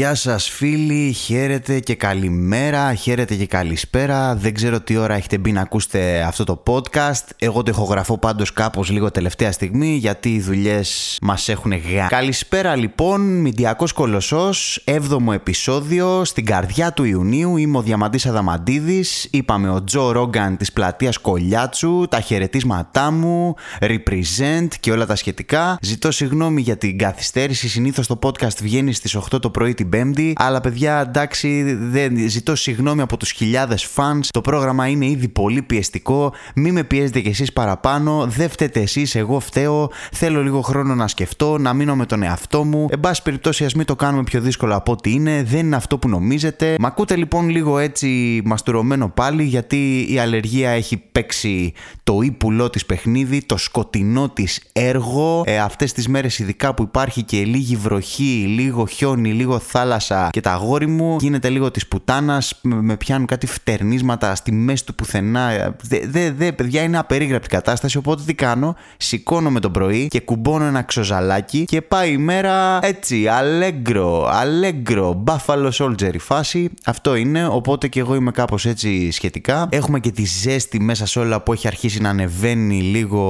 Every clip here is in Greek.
Γεια σας φίλοι, χαίρετε και καλημέρα, χαίρετε και καλησπέρα. Δεν ξέρω τι ώρα έχετε μπει να ακούσετε αυτό το podcast. Εγώ το ηχογραφώ πάντως κάπως λίγο τελευταία στιγμή γιατί οι δουλειές μας έχουν γα. Καλησπέρα λοιπόν, Μηντιακός Κολοσσός, 7ο επεισόδιο, στην καρδιά του Ιουνίου. Είμαι ο Διαμαντής Αδαμαντίδης, είπαμε ο Τζο Ρόγκαν της πλατείας Κολιάτσου, τα χαιρετίσματά μου, represent και όλα τα σχετικά. Ζητώ συγγνώμη για την καθυστέρηση, συνήθως το podcast βγαίνει στις 8 το πρωί την Πέμπτη. Αλλά παιδιά, εντάξει, δεν, ζητώ συγγνώμη από τους χιλιάδες fans. Το πρόγραμμα είναι ήδη πολύ πιεστικό. Μην με πιέζετε κι εσείς παραπάνω. Δεν φταίτε εσείς, εγώ φταίω. Θέλω λίγο χρόνο να σκεφτώ, να μείνω με τον εαυτό μου. Εν πάση περιπτώσει, ας μην το κάνουμε πιο δύσκολο από ό,τι είναι. Δεν είναι αυτό που νομίζετε. Μ' ακούτε λοιπόν λίγο έτσι μαστουρωμένο πάλι, γιατί η αλλεργία έχει παίξει το ύπουλό της παιχνίδι, το σκοτεινό της έργο. Ε, Αυτές τις μέρες ειδικά που υπάρχει και λίγη βροχή, λίγο χιόνι, λίγο θάλασσα και τα αγόρι μου γίνεται λίγο της πουτάνας, με πιάνουν κάτι φτερνίσματα στη μέση του πουθενά. Δε, δε, δε, παιδιά, είναι απερίγραπτη κατάσταση. Οπότε τι κάνω, σηκώνομαι το πρωί και κουμπώνω ένα ξοζαλάκι και πάει η μέρα έτσι, αλέγκρο, αλέγκρο, Buffalo Soldier η φάση. Αυτό είναι, οπότε και εγώ είμαι κάπως έτσι σχετικά. Έχουμε και τη ζέστη μέσα σε όλα που έχει αρχίσει να ανεβαίνει λίγο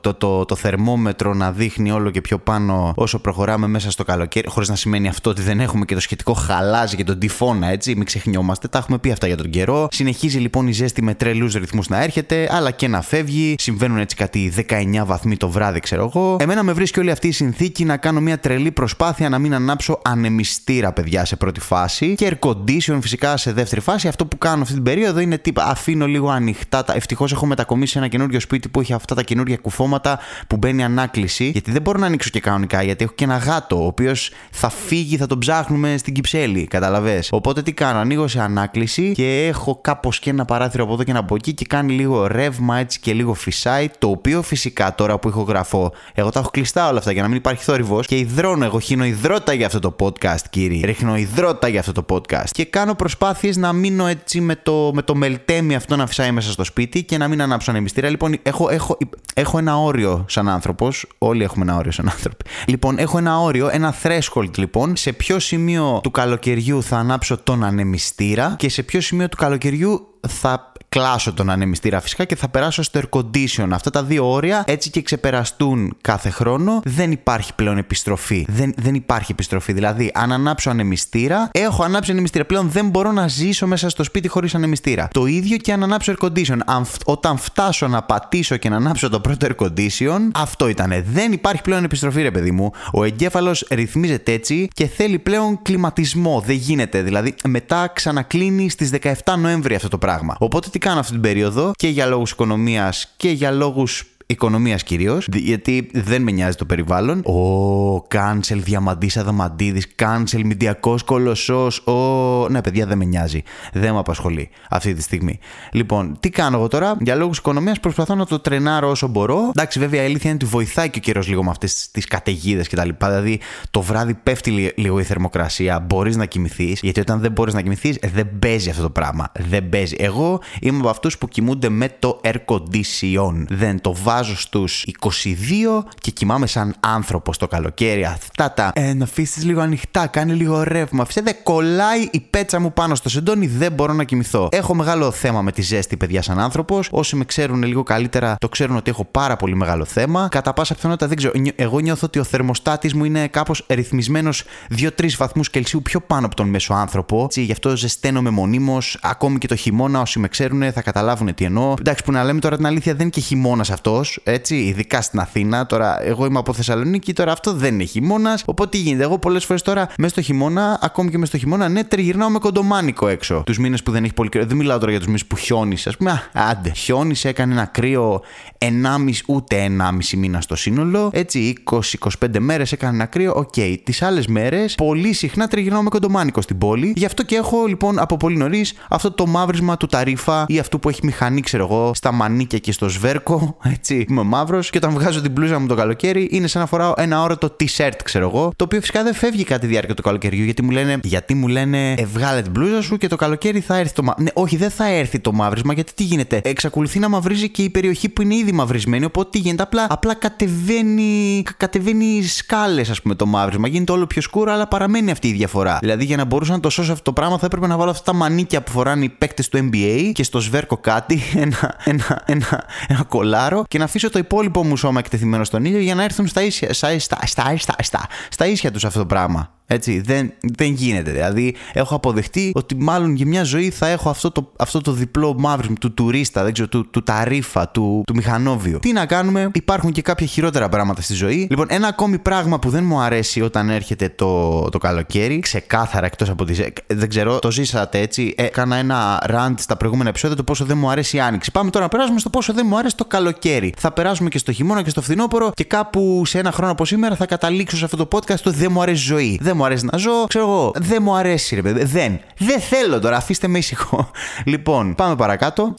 το, το, το θερμόμετρο να δείχνει όλο και πιο πάνω όσο προχωράμε μέσα στο καλοκαίρι. Χωρίς να σημαίνει αυτό ότι δεν έχουμε και το σχετικό χαλάζι και τον τυφώνα, έτσι. Μην ξεχνιόμαστε, τα έχουμε πει αυτά για τον καιρό. Συνεχίζει λοιπόν η ζέστη με τρελούς ρυθμούς να έρχεται, αλλά και να φεύγει. Συμβαίνουν έτσι κάτι 19 βαθμοί το βράδυ, ξέρω εγώ. Εμένα με βρίσκει όλη αυτή η συνθήκη να κάνω μια τρελή προσπάθεια να μην ανάψω ανεμιστήρα, παιδιά, σε πρώτη φάση. Και air condition φυσικά σε δεύτερη φάση. Αυτό που κάνω αυτή την περίοδο είναι τύπα αφήνω λίγο ανοιχτά. Ευτυχώς έχω μετακομίσει σε ένα καινούριο σπίτι που έχει αυτά τα καινούργια κουφώματα που μπαίνει ανάκληση. Γιατί δεν μπορώ να ανοίξω και κανονικά, γιατί έχω και ένα γάτο, ο οποίος θα φύγει, θα τον ψάχνουμε στην Κυψέλη. Καταλαβέ. Οπότε τι κάνω, ανοίγω σε ανάκληση και έχω κάπως και ένα παράθυρο από εδώ και ένα από εκεί και κάνει λίγο ρεύμα έτσι και λίγο φυσάει. Το οποίο φυσικά τώρα που ηχογραφώ, εγώ τα έχω κλειστά όλα αυτά για να μην υπάρχει θόρυβος και υδρώνω. Εγώ χύνω υδρότα για αυτό το podcast, κύριε. Ρίχνω υδρότα για αυτό το podcast. Και κάνω προσπάθειες να μείνω έτσι με το, με το μελτέμι αυτό να φυσάει μέσα στο σπίτι και να μην ανάψω ανεμιστήρα. Λοιπόν, έχω, έχω, έχω ένα όριο σαν άνθρωπος. Όλοι έχουμε ένα όριο σαν άνθρωποι. Λοιπόν, έχω ένα όριο, ένα threshold λοιπόν, σε ποιο σημείο του καλοκαιριού θα ανάψω τον ανεμιστήρα και σε ποιο σημείο του καλοκαιριού θα κλάσω τον ανεμιστήρα φυσικά και θα περάσω στο air condition. Αυτά τα δύο όρια έτσι και ξεπεραστούν κάθε χρόνο. Δεν υπάρχει πλέον επιστροφή. Δεν, δεν υπάρχει επιστροφή. Δηλαδή, αν ανάψω ανεμιστήρα, έχω ανάψει ανεμιστήρα. Πλέον δεν μπορώ να ζήσω μέσα στο σπίτι χωρίς ανεμιστήρα. Το ίδιο και αν ανάψω air condition. Αν, όταν φτάσω να πατήσω και να ανάψω το πρώτο air condition, αυτό ήτανε. Δεν υπάρχει πλέον επιστροφή, ρε παιδί μου. Ο εγκέφαλος ρυθμίζεται έτσι και θέλει πλέον κλιματισμό. Δεν γίνεται. Δηλαδή, μετά ξανακλίνει στις 17 Νοέμβρη αυτό το πράγμα. Οπότε τι κάνω αυτή την περίοδο; Και για λόγους οικονομίας και για λόγους οικονομίας κυρίως, γιατί δεν με νοιάζει το περιβάλλον. Ο cancel διαμαντής αδαμαντίδης, cancel μηντιακός κολοσσός. Ο. Ναι, παιδιά, δεν με νοιάζει. Δεν με απασχολεί αυτή τη στιγμή. Λοιπόν, τι κάνω εγώ τώρα, για λόγους οικονομίας προσπαθώ να το τρενάρω όσο μπορώ. Εντάξει, βέβαια, η αλήθεια είναι ότι βοηθάει και ο καιρός λίγο με αυτές τις καταιγίδες κτλ. Δηλαδή, το βράδυ πέφτει λίγο η θερμοκρασία, μπορείς να κοιμηθείς, γιατί όταν δεν μπορείς να κοιμηθείς, δεν παίζει αυτό το πράγμα. Δεν παίζει. Εγώ είμαι από αυτούς που κοιμούνται με το air condition. Δεν το βάζω βάζω στους 22 και κοιμάμαι σαν άνθρωπος το καλοκαίρι. Αυτά τα. Ε, να αφήσεις λίγο ανοιχτά, κάνει λίγο ρεύμα. Φυσικά δεν κολλάει η πέτσα μου πάνω στο σεντόνι, δεν μπορώ να κοιμηθώ. Έχω μεγάλο θέμα με τη ζέστη, παιδιά, σαν άνθρωπος. Όσοι με ξέρουν λίγο καλύτερα, το ξέρουν ότι έχω πάρα πολύ μεγάλο θέμα. Κατά πάσα πιθανότητα δεν ξέρω. Εγώ νιώθω ότι ο θερμοστάτης μου είναι κάπως ρυθμισμένος 2-3 βαθμούς Κελσίου πιο πάνω από τον μέσο άνθρωπο. Έτσι, γι' αυτό ζεσταίνομαι μονίμως. Ακόμη και το χειμώνα, όσοι με ξέρουν θα καταλάβουν τι εννοώ. Εντάξει, που να λέμε τώρα την αλήθεια, δεν είναι και χειμώνας αυτός έτσι, ειδικά στην Αθήνα. Τώρα, εγώ είμαι από Θεσσαλονίκη, τώρα αυτό δεν είναι χειμώνας. Οπότε τι γίνεται, εγώ πολλές φορές τώρα μέσα στο χειμώνα, ακόμη και μέσα στο χειμώνα, ναι, τριγυρνάω με κοντομάνικο έξω. Τους μήνες που δεν έχει πολύ κρύο. Δεν μιλάω τώρα για τους μήνες που χιόνισε, ας πούμε. Α, άντε, χιόνισε, έκανε ένα κρύο 1,5 ούτε 1,5 μήνα στο σύνολο. Έτσι, 20-25 μέρες έκανε ένα κρύο. OK, okay. τις άλλες μέρες πολύ συχνά τριγυρνάω με κοντομάνικο στην πόλη. Γι' αυτό και έχω λοιπόν από πολύ νωρίς αυτό το μαύρισμα του ταρίφα ή αυτού που έχει μηχανή, ξέρω εγώ, στα μανίκια και στο σβέρκο. Έτσι, έτσι, είμαι μαύρος και όταν βγάζω την μπλούζα μου το καλοκαίρι είναι σαν να φοράω ένα όρο t-shirt, ξέρω εγώ, το οποίο φυσικά δεν φεύγει κατά τη διάρκεια του καλοκαιριού γιατί μου λένε, γιατί μου λένε ε, βγάλε την μπλούζα σου και το καλοκαίρι θα έρθει το μαύρισμα. Ναι, όχι, δεν θα έρθει το μαύρισμα γιατί τι γίνεται. Εξακολουθεί να μαυρίζει και η περιοχή που είναι ήδη μαυρισμένη. Οπότε τι γίνεται. Απλά, απλά κατεβαίνει, κατεβαίνει σκάλες, ας πούμε, το μαύρισμα. Γίνεται όλο πιο σκούρο, αλλά παραμένει αυτή η διαφορά. Δηλαδή για να μπορούσα να το σώσω αυτό το πράγμα θα έπρεπε να βάλω αυτά τα μανίκια που φοράνε οι παίκτες του NBA και στο σβέρκο κάτι, ένα, ένα, ένα, ένα κολάρο και να αφήσω το υπόλοιπο μου σώμα εκτεθειμένο στον ήλιο για να έρθουν στα ίσια, στα, στα, στα, στα, στα, στα ίσια τους αυτό το πράγμα. Έτσι, δεν, δεν γίνεται. Δηλαδή, έχω αποδεχτεί ότι μάλλον για μια ζωή θα έχω αυτό το, αυτό το διπλό μαύρισμα του τουρίστα, δεν ξέρω, του, του ταρίφα, του, του μηχανόβιου. Τι να κάνουμε, υπάρχουν και κάποια χειρότερα πράγματα στη ζωή. Λοιπόν, ένα ακόμη πράγμα που δεν μου αρέσει όταν έρχεται το, το καλοκαίρι, ξεκάθαρα εκτός από τι. Δεν ξέρω, το ζήσατε έτσι. Έκανα ένα rant στα προηγούμενα επεισόδια το πόσο δεν μου αρέσει η άνοιξη. Πάμε τώρα να περάσουμε στο πόσο δεν μου αρέσει το καλοκαίρι. Θα περάσουμε και στο χειμώνα και στο φθινόπωρο και κάπου σε ένα χρόνο από σήμερα θα καταλήξω σε αυτό το podcast το δεν μου αρέσει ζωή. Δεν μου αρέσει να ζω, ξέρω εγώ. Δεν μου αρέσει, ρε παιδί. Δεν. Δεν θέλω τώρα, αφήστε με ήσυχο. Λοιπόν, πάμε παρακάτω.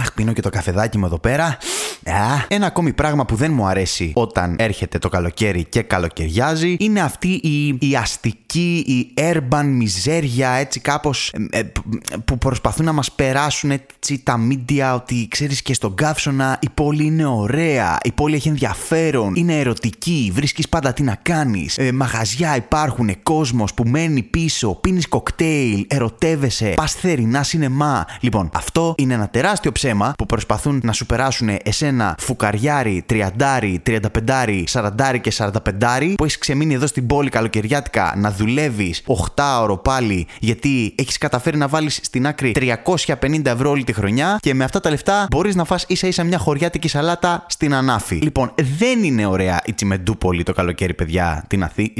Αχ, πίνω και το καφεδάκι μου εδώ πέρα. Α, ένα ακόμη πράγμα που δεν μου αρέσει όταν έρχεται το καλοκαίρι και καλοκαιριάζει είναι αυτή η, η αστική, η urban μιζέρια, έτσι κάπως ε, ε, που προσπαθούν να μας περάσουν έτσι τα media ότι ξέρεις και στον καύσωνα η πόλη είναι ωραία, η πόλη έχει ενδιαφέρον, είναι ερωτική, βρίσκεις πάντα τι να κάνεις, ε, μαγαζιά υπάρχουν, κόσμος που μένει πίσω, πίνεις κοκτέιλ, ερωτεύεσαι, πας θερινά σινεμά. Λοιπόν, αυτό είναι ένα τεράστιο ψέμα που προσπαθούν να σου περάσουν εσένα φουκαριάρι, τριαντάρι, τριανταπεντάρι, σαραντάρι και σαρανταπεντάρι που έχεις ξεμείνει εδώ στην πόλη καλοκαιριάτικα να δουλεύεις 8 ώρο πάλι γιατί έχεις καταφέρει να βάλεις στην άκρη 350 ευρώ όλη τη χρονιά και με αυτά τα λεφτά μπορείς να φας ίσα ίσα μια χωριάτικη σαλάτα στην Ανάφη. Λοιπόν, δεν είναι ωραία η Τσιμεντούπολη το καλοκαίρι, παιδιά. Την Αθή...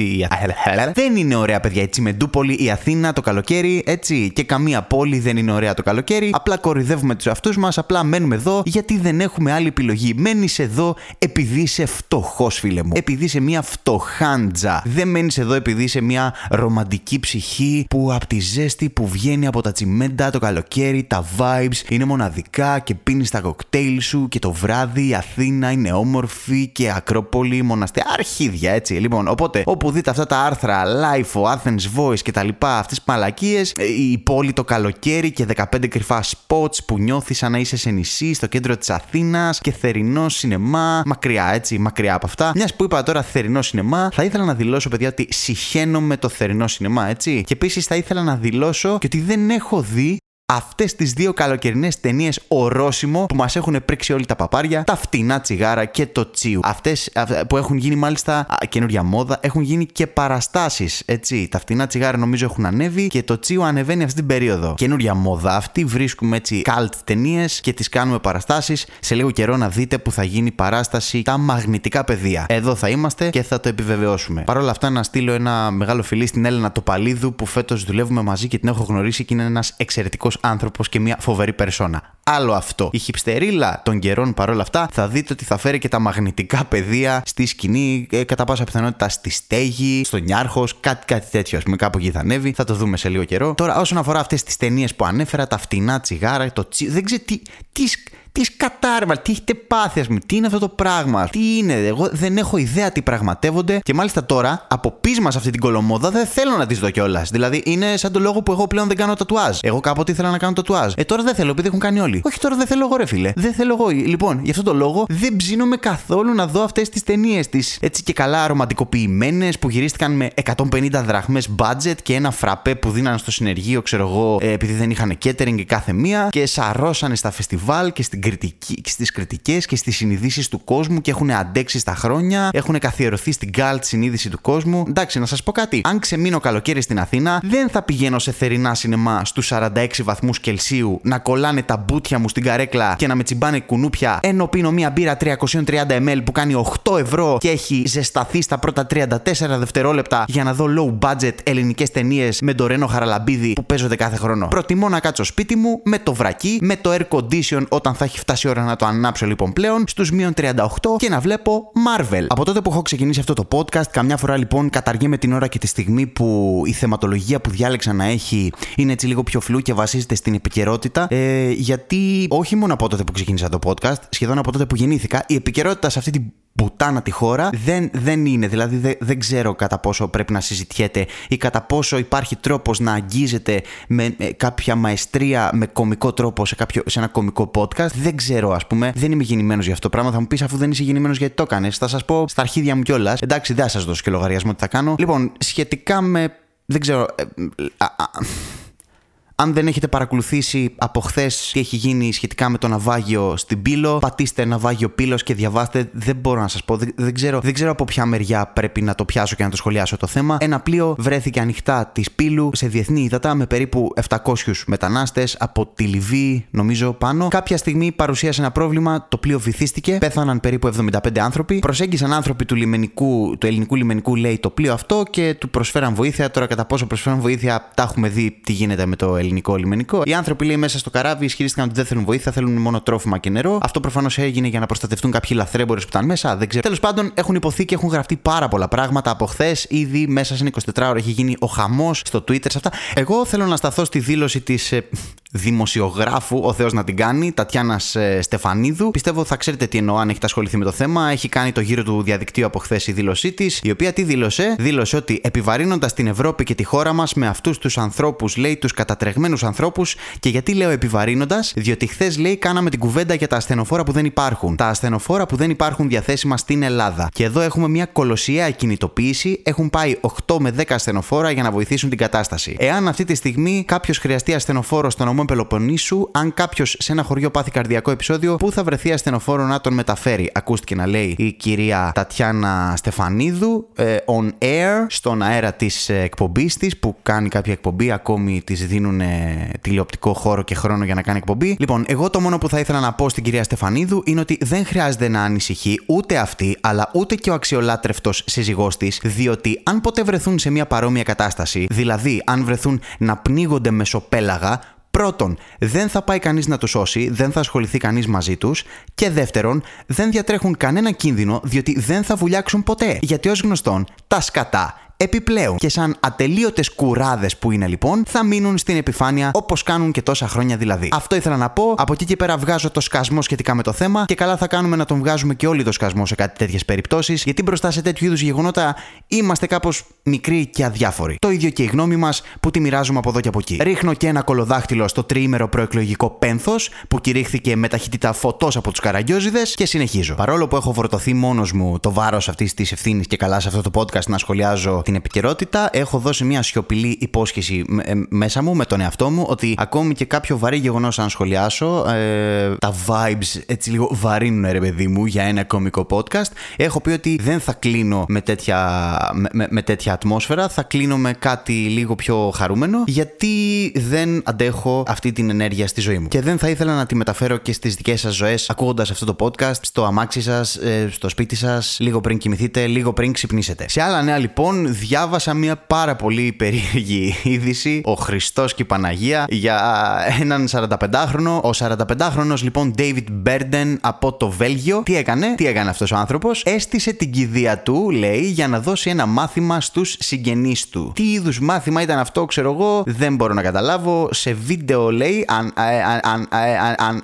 Δεν είναι ωραία, παιδιά, η Τσιμεντούπολη, η Αθήνα το καλοκαίρι, έτσι. Και καμία πόλη δεν είναι ωραία το καλοκαίρι. Απλά κορυδεύουμε τους εαυτούς μας, απλά μένουμε εδώ γιατί δεν έχουμε άλλη επιλογή. Μένεις εδώ επειδή είσαι φτωχός, φίλε μου. Επειδή είσαι μια φτωχάντζα. Δεν μένεις εδώ επειδή είσαι μια ρομαντική ψυχή που από τη ζέστη που βγαίνει από τα τσιμέντα το καλοκαίρι, τα vibes είναι μοναδικά και πίνεις τα κοκτέιλ σου και το βράδυ η Αθήνα είναι όμορφη και Ακρόπολη, μοναστή. Αρχίδια, έτσι. Λοιπόν, οπότε όπου δείτε αυτά τα άρθρα, Life, Athens Voice και τα λοιπά, αυτές τις μαλακίες, η πόλη το καλοκαίρι και 15 κρυφά spots που νιώθεις σαν να είσαι σε νησί στο κέντρο της Αθήνας και θερινό σινεμά. Μακριά, έτσι, μακριά από αυτά. Μιας που είπα τώρα θερινό σινεμά, θα ήθελα να δηλώσω, παιδιά, ότι συχαίνω με το θερινό σινεμά, έτσι. Και επίσης θα ήθελα να δηλώσω και ότι δεν έχω δει αυτές τις δύο καλοκαιρινές ταινίες ορόσημο που μας έχουν πρίξει όλοι τα παπάρια, τα φτηνά τσιγάρα και το τσίου. Αυτές που έχουν γίνει μάλιστα καινούρια μόδα, έχουν γίνει και παραστάσεις. Έτσι, τα φτηνά τσιγάρα νομίζω έχουν ανέβει και το τσίου ανεβαίνει αυτή την περίοδο. Καινούρια μόδα αυτή, βρίσκουμε έτσι καλτ ταινίες και τις κάνουμε παραστάσεις. Σε λίγο καιρό να δείτε που θα γίνει παράσταση τα μαγνητικά πεδία. Εδώ θα είμαστε και θα το επιβεβαιώσουμε. Παρ' όλα αυτά, να στείλω ένα μεγάλο φιλί στην Έλενα Τοπαλίδου που φέτος δουλεύουμε μαζί και την έχω γνωρίσει και είναι ένας εξαιρετικός άνθρωπος και μια φοβερή περσόνα. Άλλο αυτό. Η χυψτερίλα των καιρών παρόλα αυτά θα δείτε ότι θα φέρει και τα μαγνητικά πεδία στη σκηνή, ε, κατά πάσα πιθανότητα στη στέγη, στο νιάρχος, κάτι, κάτι τέτοιο. Α πούμε, κάπου εκεί θα ανέβει. Θα το δούμε σε λίγο καιρό. Τώρα, όσον αφορά αυτές τις ταινίες που ανέφερα, τα φτηνά τσιγάρα, το τσι... Δεν ξέρω τι. τι τι σκατάρμα, τι έχετε πάθει, ας πούμε, τι είναι αυτό το πράγμα, τι είναι, εγώ δεν έχω ιδέα τι πραγματεύονται και μάλιστα τώρα από πείσμα σε αυτή την κολομόδα δεν θέλω να τις δω κιόλας. Δηλαδή είναι σαν το λόγο που εγώ πλέον δεν κάνω τατουάζ. Εγώ κάποτε ήθελα να κάνω τατουάζ. Ε τώρα δεν θέλω επειδή έχουν κάνει όλοι. Όχι τώρα δεν θέλω εγώ, ρε φίλε. Δεν θέλω εγώ. Λοιπόν, γι' αυτό το λόγο δεν ψήνομαι καθόλου να δω αυτές τις ταινίες της έτσι και καλά ρομαντικοποιημένες που γυρίστηκαν με 150 δραχμές budget και ένα φραπέ που δίνανε στο συνεργείο, ξέρω εγώ, ε, επειδή δεν είχαν catering κάθε μία και σαρώσανε στα φεστιβάλ και στην κριτική, στις κριτικές και στις συνειδήσεις του κόσμου και έχουν αντέξει στα χρόνια, έχουν καθιερωθεί στην καλτ συνείδηση του κόσμου. Εντάξει, να σας πω κάτι. Αν ξεμείνω καλοκαίρι στην Αθήνα, δεν θα πηγαίνω σε θερινά σινεμά στους 46 βαθμούς Κελσίου να κολλάνε τα μπούτια μου στην καρέκλα και να με τσιμπάνε κουνούπια ενώ πίνω μία μπύρα 330 ml που κάνει 8 ευρώ και έχει ζεσταθεί στα πρώτα 34 δευτερόλεπτα για να δω low budget ελληνικές ταινίες με το Ρένο Χαραλαμπίδη που παίζονται κάθε χρόνο. Προτιμώ να κάτσω σπίτι μου με το βρακί, με το air condition όταν θα έχει φτάσει η ώρα να το ανάψω λοιπόν πλέον στους μείον 38 και να βλέπω Marvel. Από τότε που έχω ξεκινήσει αυτό το podcast, καμιά φορά λοιπόν καταργέμαι την ώρα και τη στιγμή που η θεματολογία που διάλεξα να έχει είναι έτσι λίγο πιο φλού και βασίζεται στην επικαιρότητα. Ε, γιατί όχι μόνο από τότε που ξεκίνησα το podcast, σχεδόν από τότε που γεννήθηκα, η επικαιρότητα σε αυτή την πουτάνα τη χώρα δεν, δεν είναι. Δηλαδή δεν, δεν ξέρω κατά πόσο πρέπει να συζητιέται ή κατά πόσο υπάρχει τρόπος να αγγίζεται με, κάποια μαεστρία με κομικό τρόπο σε, κάποιο, σε ένα κομικό podcast. Δεν ξέρω, ας πούμε. Δεν είμαι γεννημένος για αυτό το πράγμα. Θα μου πεις αφού δεν είσαι γεννημένος γιατί το έκανες. Θα σας πω στα αρχίδια μου κιόλας. Εντάξει, δεν θα σας δώσω και λογαριασμό τι θα κάνω. Λοιπόν, σχετικά με. Δεν ξέρω. Ε, α, α, αν δεν έχετε παρακολουθήσει από χθες τι έχει γίνει σχετικά με το ναυάγιο στην Πύλο, πατήστε ναυάγιο Πύλος και διαβάστε. Δεν μπορώ να σας πω. Δεν, ξέρω, δεν ξέρω από ποια μεριά πρέπει να το πιάσω και να το σχολιάσω το θέμα. Ένα πλοίο βρέθηκε ανοιχτά της Πύλου σε διεθνή ύδατα με περίπου 700 μετανάστες από τη Λιβύη, νομίζω πάνω. Κάποια στιγμή παρουσίασε ένα πρόβλημα, το πλοίο βυθίστηκε, πέθαναν περίπου 75 άνθρωποι. Προσέγγισαν άνθρωποι του, λιμενικού, του ελληνικού λιμενικού, λέει, το πλοίο αυτό και του προσφέραν βοήθεια. Τώρα, κατά πόσο προσφέραν βοήθεια, τα έχουμε δει τι γίνεται με το ελληνικό ελληνικό λιμενικό. Οι άνθρωποι λέει μέσα στο καράβι ισχυρίστηκαν ότι δεν θέλουν βοήθεια, θέλουν μόνο τρόφιμα και νερό. Αυτό προφανώς έγινε για να προστατευτούν κάποιοι λαθρέμπορες που ήταν μέσα. Δεν ξέρω. Τέλος πάντων έχουν υποθεί και έχουν γραφτεί πάρα πολλά πράγματα από χθες. Ήδη μέσα σε 24 ώρα έχει γίνει ο χαμός στο Twitter σε αυτά. Εγώ θέλω να σταθώ στη δήλωση της ε, δημοσιογράφου, ο Θεός να την κάνει, Τατιάνας ε, Στεφανίδου. Πιστεύω θα ξέρετε τι εννοώ αν έχετε ασχοληθεί με το θέμα. Έχει κάνει το γύρο του διαδικτύου από χθες η δήλωσή της, η οποία τι δήλωσε; Δήλωσε ότι επιβαρύνοντας την Ευρώπη και τη χώρα μας με αυτούς τους ανθρώπους, λέει, τους κατατρεγμένους ανθρώπους. Και γιατί λέω επιβαρύνοντας, διότι χθες λέει κάναμε την κουβέντα για τα ασθενοφόρα που δεν υπάρχουν. Τα ασθενοφόρα που δεν υπάρχουν διαθέσιμα στην Ελλάδα. Και εδώ έχουμε μια κολοσιαία κινητοποίηση. Έχουν πάει 8 με 10 ασθενοφόρα για να βοηθήσουν την κατάσταση. Εάν αυτή τη στιγμή κάποιος χρειαστεί ασθενοφόρο στον νομό Πελοποννήσου, αν κάποιος σε ένα χωριό πάθει καρδιακό επεισόδιο, πού θα βρεθεί ασθενοφόρο να τον μεταφέρει; Ακούστηκε να λέει η κυρία Τατιάνα Στεφανίδου ε, on air, στον αέρα της ε, εκπομπής της, που κάνει κάποια εκπομπή, ακόμη της δίνουν ε, τηλεοπτικό χώρο και χρόνο για να κάνει εκπομπή. Λοιπόν, εγώ το μόνο που θα ήθελα να πω στην κυρία Στεφανίδου είναι ότι δεν χρειάζεται να ανησυχεί ούτε αυτή, αλλά ούτε και ο αξιολάτρευτος σύζυγός της, διότι αν ποτέ βρεθούν σε μια παρόμοια κατάσταση, δηλαδή αν βρεθούν να πνίγονται μεσοπέλαγα, Πρώτον, δεν θα πάει κανείς να τους σώσει, δεν θα ασχοληθεί κανείς μαζί τους. Και δεύτερον, δεν διατρέχουν κανένα κίνδυνο διότι δεν θα βουλιάξουν ποτέ. Γιατί ως γνωστόν, τα σκατά Επιπλέον, και σαν ατελείωτες κουράδες που είναι λοιπόν, θα μείνουν στην επιφάνεια όπως κάνουν και τόσα χρόνια δηλαδή. Αυτό ήθελα να πω. Από εκεί και πέρα βγάζω το σκασμό σχετικά με το θέμα και καλά θα κάνουμε να τον βγάζουμε και όλοι το σκασμό σε κάτι τέτοιες περιπτώσεις, γιατί μπροστά σε τέτοιου είδους γεγονότα είμαστε κάπως μικροί και αδιάφοροι. Το ίδιο και η γνώμη μας που τη μοιράζουμε από εδώ και από εκεί. Ρίχνω και ένα κολοδάχτυλο στο τριήμερο προεκλογικό πένθος που κηρύχθηκε με ταχύτητα φωτός από τους καραγκιόζιδε και συνεχίζω. Παρόλο που έχω φορτωθεί μόνος μου το βάρος αυτής της ευθύνης και καλά σε αυτό το podcast να σχολιάζω την επικαιρότητα, έχω δώσει μια σιωπηλή υπόσχεση ε, μέσα μου με τον εαυτό μου ότι ακόμη και κάποιο βαρύ γεγονός αν σχολιάσω, ε, τα vibes έτσι λίγο βαρύνουν ρε παιδί μου για ένα κομικό podcast. Έχω πει ότι δεν θα κλείνω με τέτοια, με, με τέτοια ατμόσφαιρα, θα κλείνω με κάτι λίγο πιο χαρούμενο γιατί δεν αντέχω αυτή την ενέργεια στη ζωή μου. Και δεν θα ήθελα να τη μεταφέρω και στις δικές σας ζωές ακούγοντας αυτό το podcast, στο αμάξι σας, ε, στο σπίτι σας, λίγο πριν κοιμηθείτε, λίγο πριν ξυπνήσετε. Σε άλλα νέα λοιπόν, διάβασα μια πάρα πολύ περίεργη είδηση. Ο Χριστός και η Παναγία για έναν 45χρονο. Ο 45χρονο λοιπόν David Burden από το Βέλγιο. Τι έκανε, τι έκανε αυτός ο άνθρωπος; Έστησε την κηδεία του, λέει, για να δώσει ένα μάθημα στους συγγενείς του. Τι είδους μάθημα ήταν αυτό, ξέρω εγώ, δεν μπορώ να καταλάβω. Σε βίντεο λέει, αν, αν, αν,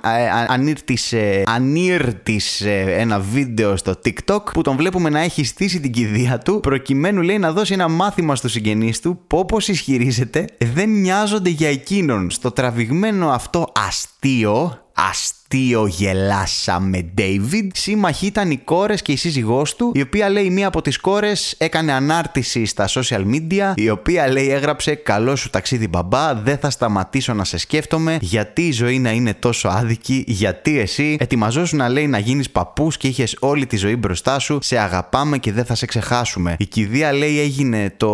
αν ήρτησε ένα βίντεο στο TikTok που τον βλέπουμε να έχει στήσει την κηδεία του προκειμένου λέει να δώσει ένα μάθημα στους συγγενείς του που όπως ισχυρίζεται δεν νοιάζονται για εκείνον. Στο τραβηγμένο αυτό αστείο, αστείο αστείο γελάσαμε David. Σύμμαχοι ήταν οι κόρες και η σύζυγός του, η οποία λέει μία από τις κόρες έκανε ανάρτηση στα social media, η οποία λέει έγραψε Καλό σου ταξίδι μπαμπά, δεν θα σταματήσω να σε σκέφτομαι, γιατί η ζωή να είναι τόσο άδικη, γιατί εσύ ετοιμαζόσου να λέει να γίνεις παππούς και είχες όλη τη ζωή μπροστά σου, σε αγαπάμε και δεν θα σε ξεχάσουμε. Η κηδεία λέει έγινε το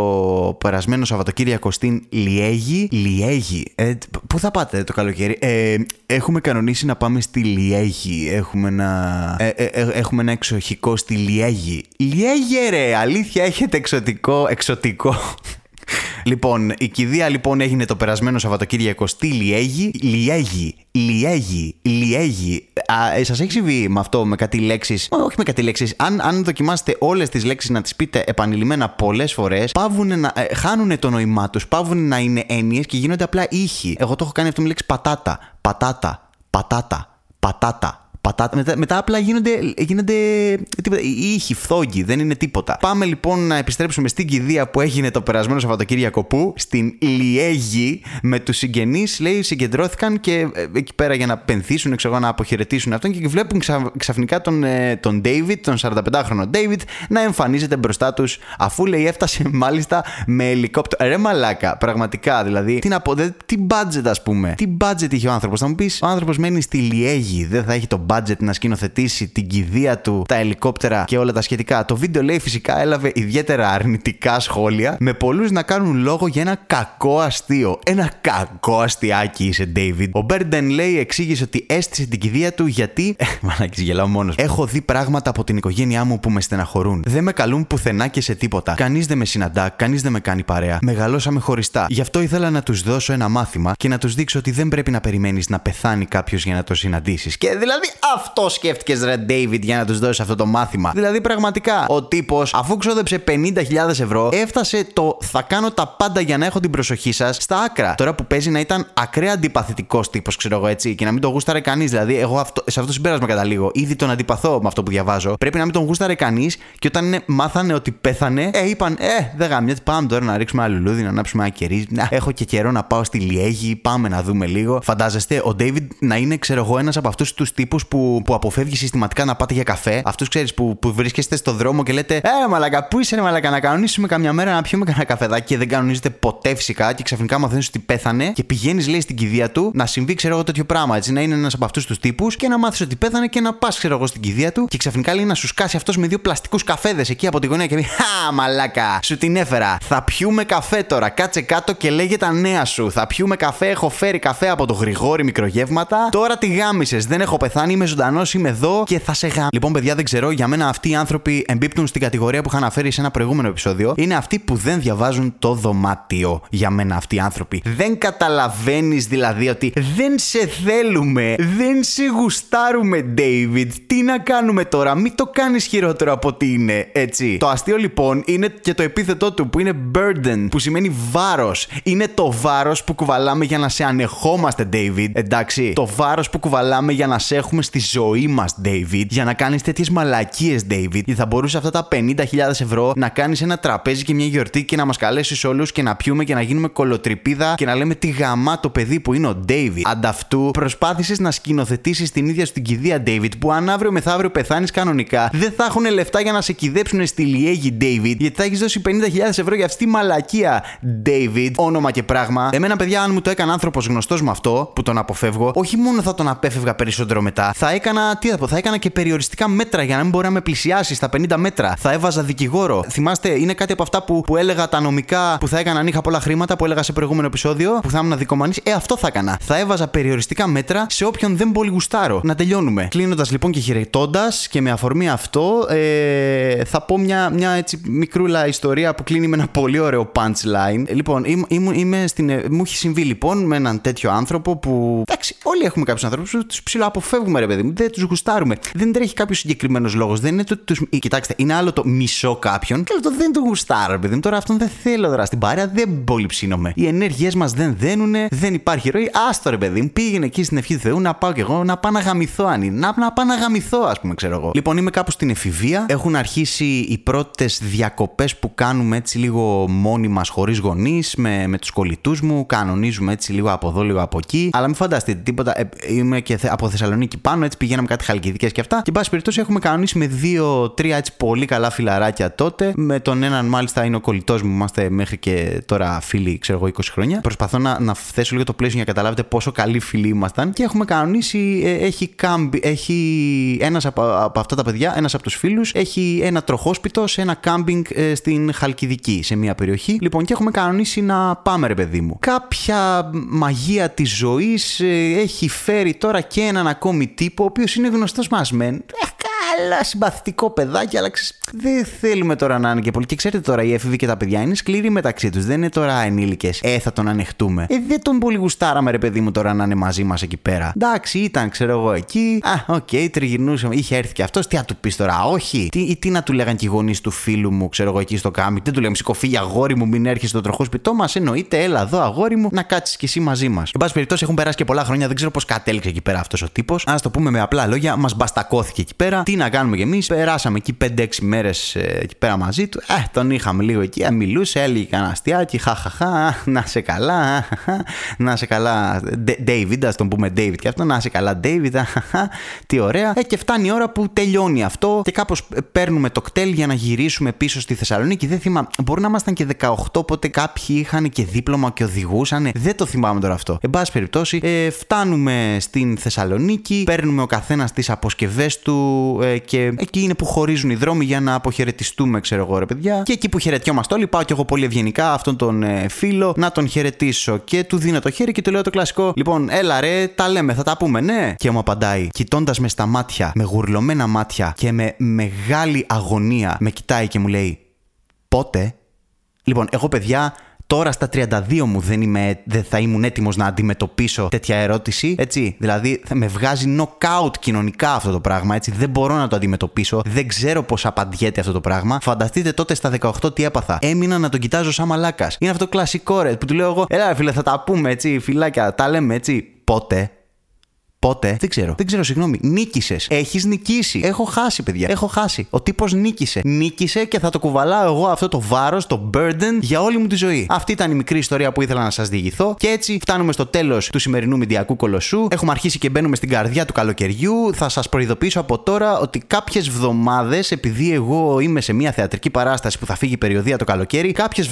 περασμένο Σαββατοκύριακο στην Λιέγη. Λιέγη. Ε, πού θα πάτε το καλοκαίρι; Ε, έχουμε κανονίσει να πάμε στη Λιέγη. Έχουμε ένα, ε, ε, ε, έχουμε ένα εξοχικό στη Λιέγη. Λιέγη ρε, αλήθεια έχετε εξωτικό, εξωτικό. Λοιπόν, η κηδεία λοιπόν έγινε το περασμένο Σαββατοκύριακο στη Λιέγη. Λιέγη, Λιέγη, Λιέγη. Σας έχει συμβεί με αυτό, με κάτι λέξεις; Όχι με κάτι λέξεις. Αν, αν δοκιμάσετε όλες τις λέξεις να τις πείτε επανειλημμένα πολλές φορές, πάβουν να. Ε, χάνουν το νόημά τους, πάβουν να είναι έννοιες και γίνονται απλά ήχοι. Εγώ το έχω κάνει αυτό με λέξη πατάτα. Πατάτα. Πατάτα. Πατάτα πατάτα. Μετά, μετά απλά γίνονται, γίνονται τίποτα, ήχοι, φθόγγοι, δεν είναι τίποτα. Πάμε λοιπόν να επιστρέψουμε στην κηδεία που έγινε το περασμένο Σαββατοκύριακο που στην Λιέγη με τους συγγενείς, λέει, συγκεντρώθηκαν και ε, εκεί πέρα για να πενθήσουν, ξέρω να αποχαιρετήσουν αυτόν και βλέπουν ξαφνικά τον, ε, τον David, τον 45χρονο David, να εμφανίζεται μπροστά τους αφού λέει έφτασε μάλιστα με ελικόπτερο. Ρε μαλάκα, πραγματικά δηλαδή. Τι να πω, τι budget ας πούμε. Τι budget είχε ο άνθρωπος. Θα μου πεις, ο άνθρωπος μένει στη Λιέγη, δεν θα έχει το budget budget να σκηνοθετήσει την κηδεία του, τα ελικόπτερα και όλα τα σχετικά. Το βίντεο λέει φυσικά έλαβε ιδιαίτερα αρνητικά σχόλια, με πολλούς να κάνουν λόγο για ένα κακό αστείο. Ένα κακό αστιάκι είσαι, David. Ο Μπέρντεν λέει εξήγησε ότι έστησε την κηδεία του γιατί. Ε, μαλάκι, γελάω μόνος. Έχω δει πράγματα από την οικογένειά μου που με στεναχωρούν. Δεν με καλούν πουθενά και σε τίποτα. Κανείς δεν με συναντά, κανείς δεν με κάνει παρέα. Μεγαλώσαμε χωριστά. Γι' αυτό ήθελα να τους δώσω ένα μάθημα και να τους δείξω ότι δεν πρέπει να περιμένεις να πεθάνει κάποιος για να το συναντήσεις. Και δηλαδή αυτό σκέφτηκες, Ρε David, για να τους δώσεις αυτό το μάθημα. Δηλαδή, πραγματικά, ο τύπος, αφού ξόδεψε 50.000 ευρώ, έφτασε το θα κάνω τα πάντα για να έχω την προσοχή σας στα άκρα. Τώρα που παίζει να ήταν ακραία αντιπαθητικός τύπος, ξέρω εγώ έτσι, και να μην τον γούσταρε κανείς. Δηλαδή, εγώ αυτό, σε αυτό το συμπέρασμα καταλήγω. Ήδη τον αντιπαθώ με αυτό που διαβάζω. Πρέπει να μην τον γούσταρε κανείς και όταν είναι, μάθανε ότι πέθανε, ε, είπαν, ε, δεν γάμια, πάμε τώρα να ρίξουμε ένα λουλούδι, να ανάψουμε ένα κερί. Να, έχω και καιρό να πάω στη Λιέγη, πάμε να δούμε λίγο. Φαντάζεστε ο David να είναι, ξέρω εγώ, ένας από αυτούς τους τύπους που, που αποφεύγει συστηματικά να πάτε για καφέ. Αυτούς ξέρεις που, που βρίσκεστε στο δρόμο και λέτε Ε, μαλακα, πού είσαι, μαλακα, να κανονίσουμε καμιά μέρα να πιούμε κανένα καφεδάκι και δεν κανονίζετε ποτέ φυσικά και ξαφνικά μαθαίνεις ότι πέθανε και πηγαίνεις, λέει, στην κηδεία του να συμβεί, ξέρω εγώ, τέτοιο πράγμα. Έτσι, να είναι ένας από αυτούς τους τύπους και να μάθεις ότι πέθανε και να πας, ξέρω εγώ, στην κηδεία του και ξαφνικά λέει να σου σκάσει αυτός με δύο πλαστικούς καφέδες εκεί από τη γωνία και πει Χα, μαλάκα, σου την έφερα. Θα πιούμε καφέ τώρα, κάτσε κάτω και λέγε τα νέα σου. Θα πιούμε καφέ, έχω φέρει καφέ από το γρηγόρι μικρογεύματα. Τώρα τη γάμισες, δεν έχω πεθάνει, είμαι ζωντανός, είμαι εδώ και θα σε γάμ. Λοιπόν, παιδιά, δεν ξέρω, για μένα αυτοί οι άνθρωποι εμπίπτουν στην κατηγορία που είχα αναφέρει σε ένα προηγούμενο επεισόδιο. Είναι αυτοί που δεν διαβάζουν το δωμάτιο. Για μένα αυτοί οι άνθρωποι. Δεν καταλαβαίνεις δηλαδή ότι δεν σε θέλουμε, δεν σε γουστάρουμε, David. Τι να κάνουμε τώρα, μην το κάνεις χειρότερο από ό,τι είναι, έτσι. Το αστείο λοιπόν είναι και το επίθετό του που είναι burden, που σημαίνει βάρος. Είναι το βάρος που κουβαλάμε για να σε ανεχόμαστε, David. Εντάξει. Το βάρος που κουβαλάμε για να σε έχουμε στη ζωή μας, David, για να κάνεις τέτοιες μαλακίες, David. Γιατί θα μπορούσε αυτά τα 50.000 ευρώ να κάνεις ένα τραπέζι και μια γιορτή και να μας καλέσεις όλους και να πιούμε και να γίνουμε κολοτρυπίδα και να λέμε τι γαμά το παιδί που είναι ο David. Ανταυτού, προσπάθησες να σκηνοθετήσεις την ίδια στην κηδεία, David, που αν αύριο μεθαύριο πεθάνεις κανονικά, δεν θα έχουν λεφτά για να σε κυδέψουν στη Λιέγη, David, γιατί θα έχεις δώσει 50.000 ευρώ για αυτή τη μαλακία, David, όνομα και πράγμα. Εμένα, παιδιά, αν μου το έκανε άνθρωπος γνωστός με αυτό που τον αποφεύγω, όχι μόνο θα τον απέφευγα περισσότερο μετά, θα έκανα, τι θα πω, θα έκανα και περιοριστικά μέτρα για να μην μπορεί να με πλησιάσει στα 50 μέτρα. Θα έβαζα δικηγόρο. Θυμάστε, είναι κάτι από αυτά που, που έλεγα τα νομικά που θα έκανα αν είχα πολλά χρήματα που έλεγα σε προηγούμενο επεισόδιο που θα ήμουν δικομανής. Ε, αυτό θα έκανα. Θα έβαζα περιοριστικά μέτρα σε όποιον δεν πολύ γουστάρω. Να τελειώνουμε. Κλείνοντας λοιπόν και χαιρετώντα και με αφορμή αυτό, ε, θα πω μια, μια έτσι μικρούλα ιστορία που κλείνει με ένα πολύ ωραίο punchline. Λοιπόν, είμαι, είμαι στην, ε, μου έχει συμβεί λοιπόν με έναν τέτοιο άνθρωπο που. Εντάξει, όλοι έχουμε κάποιους ανθρώπους που τους ψηλοαποφεύγουμε, ρε παιδί μου. Δεν τους γουστάρουμε. Δεν τρέχει κάποιος συγκεκριμένος λόγος. Δεν είναι το. Τους, κοιτάξτε, είναι άλλο το μισό κάποιον και άλλο το δεν το γουστάρω, παιδί μου. Τώρα αυτόν δεν θέλω τώρα στην παρέα, δεν πολύ ψήνομαι. Οι ενέργειές μας δεν δένουνε, δεν υπάρχει ροή. Άστο ρε παιδί μου, πήγαινε εκεί στην ευχή του Θεού να πάω κι εγώ να πάω να γαμηθώ αν είναι. Να, να πάω να γαμηθώ, ας πούμε, ξέρω εγώ. Λοιπόν, είμαι κάπου στην εφηβεία. Έχουν αρχίσει οι πρώτες διακοπές που κάνουμε έτσι λίγο μόνοι μας χωρίς γονείς με, με τους κολλητούς μου. Κανονίζουμε έτσι λίγο από εδώ, λίγο από εκεί. Αλλά μην φανταστείτε τίποτα. Ε, είμαι και από Θεσσαλονίκη πάνω, έτσι πηγαίναμε κάτι χαλκιδικές και αυτά. Και πάση περιπτώσει έχουμε κανονίσει με δύο-τρία έτσι πολύ καλά φιλαράκια τότε. Με τον έναν μάλιστα είναι ο κολλητός μου, είμαστε μέχρι και τώρα φίλοι, ξέρω εγώ, 20 χρόνια. Προσπαθώ να, να θέσω λίγο το πλαίσιο για να καταλάβετε πόσο καλοί φίλοι ήμασταν. Και έχουμε κανονίσει, ε, έχει κάμπινγκ, έχει ένας από, από αυτά τα παιδιά, ένας από τους φίλους, έχει ένα τροχόσπιτο σε ένα κάμπινγκ ε, στην Χαλκιδική, σε μια περιοχή. Λοιπόν, και έχουμε κανονίσει να πάμε, ρε παιδί μου. Κάποια μαγεία της ζωής ε, έχει φέρει τώρα και έναν ακόμη τύπο, ο οποίος είναι γνωστός μας μεν. Καλά συμπαθητικό παιδάκι, αλλά ξέρεις, δεν θέλουμε τώρα να είναι και πολύ. Και ξέρετε τώρα, οι έφηβοι και τα παιδιά είναι σκληροί μεταξύ τους. Δεν είναι τώρα ενήλικες. Ε, θα τον ανεχτούμε. Ε, δεν τον πολύ γουστάραμε, ρε παιδί μου, τώρα να είναι μαζί μας εκεί πέρα. Εντάξει, ήταν, ξέρω εγώ, εκεί. Α, OK, okay, τριγυρνούσαμε. Είχε έρθει και αυτός. Τι να του πεις τώρα, όχι. Τι, ή τι να του λέγαν και οι γονείς του φίλου μου, ξέρω εγώ, εκεί στο κάμπινγκ. Δεν του λέμε σήκω φύγε αγόρι μου, μην έρχεσαι στο τροχόσπιτό μας. Εννοείται, έλα εδώ, αγόρι μου, να κάτσεις κι εσύ μαζί μας. Εν πάση περιπτώσει, έχουν περάσει και πολλά χρόνια, δεν ξέρω πώς κατέληξε εκεί πέρα αυτός ο τύπος. Α το πούμε με απλά λόγια, μας μπαστακώθηκε εκεί πέρα. Τι να κάνουμε κι εμείς, περάσαμε εκεί 5-6 μέρες ε, εκεί πέρα μαζί του. Ε, τον είχαμε λίγο εκεί, ε, μιλούσε, έλεγε κανένα αστιάκι, χαχαχά, να σε καλά, να σε καλά. David, ας τον πούμε David και αυτό, να σε καλά, David, τι ωραία. Ε, και φτάνει η ώρα που τελειώνει αυτό και κάπως ε, παίρνουμε το κτέλ για να γυρίσουμε πίσω στη Θεσσαλονίκη. Δεν θυμάμαι, μπορεί να ήμασταν και 18, οπότε κάποιοι είχαν και δίπλωμα και οδηγούσαν. Δεν το θυμάμαι τώρα αυτό. Εν πάση περιπτώσει, ε, φτάνουμε στην Θεσσαλονίκη, παίρνουμε ο καθένας τις αποσκευές του ε, και εκεί είναι που χωρίζουν οι δρόμοι για να αποχαιρετιστούμε, ξέρω εγώ, ρε παιδιά. Και εκεί που χαιρετιόμαστε όλοι, πάω κι εγώ πολύ ευγενικά αυτόν τον ε, φίλο να τον χαιρετήσω και του δίνω το χέρι και του λέω το κλασικό. Λοιπόν, έλα ρε, τα λέμε, θα τα πούμε, ναι. Και μου απαντάει, κοιτώντας με στα μάτια, με γουρλωμένα μάτια και με μεγάλη αγωνία, με κοιτάει και μου λέει, Πότε; Λοιπόν, εγώ παιδιά Τώρα στα 32 μου δεν, είμαι, δεν θα ήμουν έτοιμος να αντιμετωπίσω τέτοια ερώτηση. Έτσι. Δηλαδή θα με βγάζει knockout κοινωνικά αυτό το πράγμα. Έτσι. Δεν μπορώ να το αντιμετωπίσω. Δεν ξέρω πώς απαντιέται αυτό το πράγμα. Φανταστείτε τότε στα 18 τι έπαθα. Έμεινα να τον κοιτάζω σαν μαλάκας. Είναι αυτό κλασικό ρε που του λέω εγώ. Ελά, φίλε, θα τα πούμε έτσι, φυλάκια. Τα λέμε έτσι. Πότε; Πότε; Δεν ξέρω. Δεν ξέρω, συγγνώμη. Νίκησες. Έχεις νικήσει. Έχω χάσει, παιδιά. Έχω χάσει. Ο τύπος νίκησε. Νίκησε και θα το κουβαλάω εγώ αυτό το βάρος, το burden για όλη μου τη ζωή. Αυτή ήταν η μικρή ιστορία που ήθελα να σας διηγηθώ. Και έτσι φτάνουμε στο τέλος του σημερινού Μηντιακού Κολοσσού. Έχουμε αρχίσει και μπαίνουμε στην καρδιά του καλοκαιριού. Θα σας προειδοποιήσω από τώρα ότι κάποιες βδομάδες, επειδή εγώ είμαι σε μια θεατρική παράσταση που θα φύγει περιοδία το καλοκαίρι, κάποιες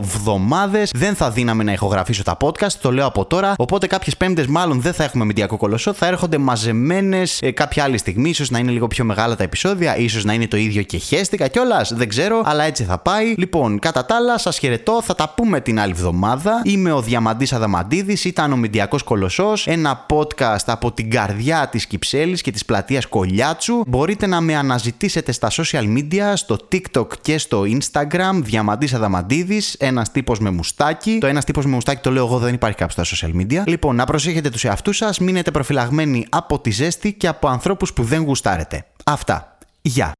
βδομάδες δεν θα δίναμε να ηχογραφήσω τα podcast. Το λέω από τώρα. Οπότε κάποιες πέμπτες μάλλον δεν θα έχουμε Μηντιακό Κολοσσό, θα έρχονται μαζεμένες ε, κάποια άλλη στιγμή, ίσως να είναι λίγο πιο μεγάλα τα επεισόδια, ίσως να είναι το ίδιο και χέστηκα κιόλας, δεν ξέρω, αλλά έτσι θα πάει. Λοιπόν, κατά τα άλλα, σας χαιρετώ, θα τα πούμε την άλλη εβδομάδα. Είμαι ο Διαμαντής Αδαμαντίδης, ήταν ο Μηντιακός Κολοσσός, ένα podcast από την καρδιά της Κυψέλης και της πλατείας Κολιάτσου. Μπορείτε να με αναζητήσετε στα social media, στο TikTok και στο Instagram, Διαμαντής Αδαμαντίδης, ένας τύπος με μουστάκι. Το ένας τύπος με μουστάκι το λέω εγώ, δεν υπάρχει κάποιο στα social media. Λοιπόν, να προσέχετε τους εαυτούς σας, μείνετε προφυλαγμένοι από τη ζέστη και από ανθρώπους που δεν γουστάρετε. Αυτά. Γεια.